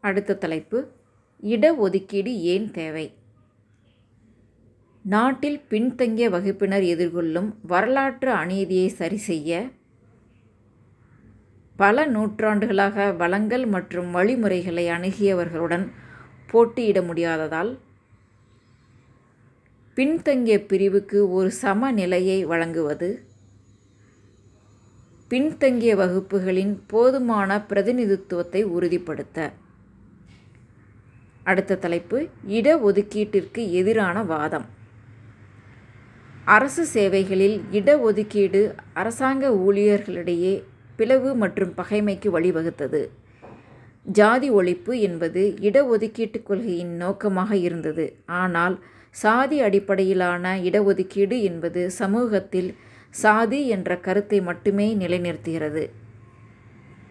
அடுத்த தலைப்பு இடஒதுக்கீடு ஏன் தேவை? நாட்டில் பின்தங்கிய வகுப்பினர் எதிர்கொள்ளும் வரலாற்று அநீதியை சரிசெய்ய பல நூற்றாண்டுகளாக வளங்கள் மற்றும் வழிமுறைகளை அணுகியவர்களுடன் போட்டியிட முடியாததால் பின்தங்கிய பிரிவுக்கு ஒரு சமநிலையை வழங்குவது பின்தங்கிய வகுப்புகளின் போதுமான பிரதிநிதித்துவத்தை உறுதிப்படுத்த. அடுத்த தலைப்பு இடஒதுக்கீட்டிற்கு எதிரான வாதம். அரசு சேவைகளில் இடஒதுக்கீடு அரசாங்க ஊழியர்களிடையே பிளவு மற்றும் பகைமைக்கு வழிவகுத்தது. ஜாதி ஒழிப்பு என்பது இடஒதுக்கீட்டுக் கொள்கையின் நோக்கமாக இருந்தது. ஆனால் சாதி அடிப்படையிலான இடஒதுக்கீடு என்பது சமூகத்தில் சாதி என்ற கருத்தை மட்டுமே நிலைநிறுத்துகிறது.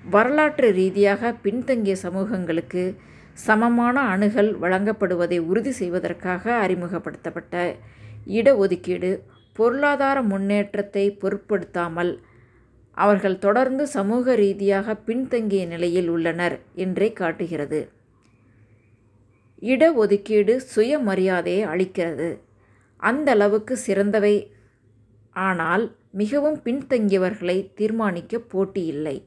வரலாற்று ரீதியாக பின்தங்கிய சமூகங்களுக்கு சமமான அணுகல் வழங்கப்படுவதை உறுதி செய்வதற்காக அறிமுகப்படுத்தப்பட்ட இடஒதுக்கீடு பொருளாதார முன்னேற்றத்தை பொருட்படுத்தாமல் அவர்கள் தொடர்ந்து சமூக ரீதியாக பின்தங்கிய நிலையில் உள்ளனர் என்றே காட்டுகிறது. இடஒதுக்கீடு சுயமரியாதையை அளிக்கிறது. அந்த அளவுக்கு சிறந்தவை ஆனால் மிகவும் பின்தங்கியவர்களை தீர்மானிக்க போட்டி இல்லை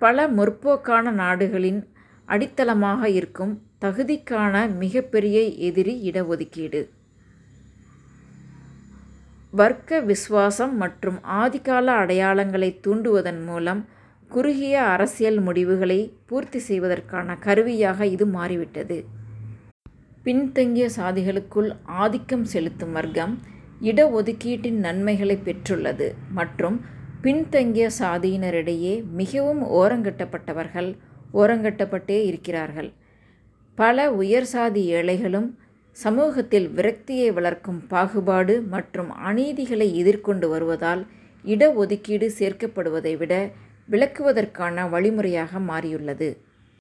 பல முற்போக்கான நாடுகளின் அடித்தளமாக இருக்கும் தகுதிக்கான மிகப்பெரிய எதிரி இடஒதுக்கீடு. வர்க்க விசுவாசம் மற்றும் ஆதிகால அடையாளங்களை தூண்டுவதன் மூலம் குறுகிய அரசியல் முடிவுகளை பூர்த்தி செய்வதற்கான கருவியாக இது மாறிவிட்டது. பின்தங்கிய சாதிகளுக்குள் ஆதிக்கம் செலுத்தும் வர்க்கம் இடஒதுக்கீட்டின் நன்மைகளை பெற்றுள்ளது மற்றும் பின்தங்கிய சாதியினரிடையே மிகவும் ஓரங்கட்டப்பட்டவர்கள் ஓரங்கட்டப்பட்டே இருக்கிறார்கள். பல உயர் சாதி ஏழைகளும் சமூகத்தில் விரக்தியை வளர்க்கும் பாகுபாடு மற்றும் அநீதிகளை எதிர்கொண்டு வருவதால் இடஒதுக்கீடு சேர்க்கப்படுவதை விட விளக்குவதற்கான வழிமுறையாக மாறியுள்ளது.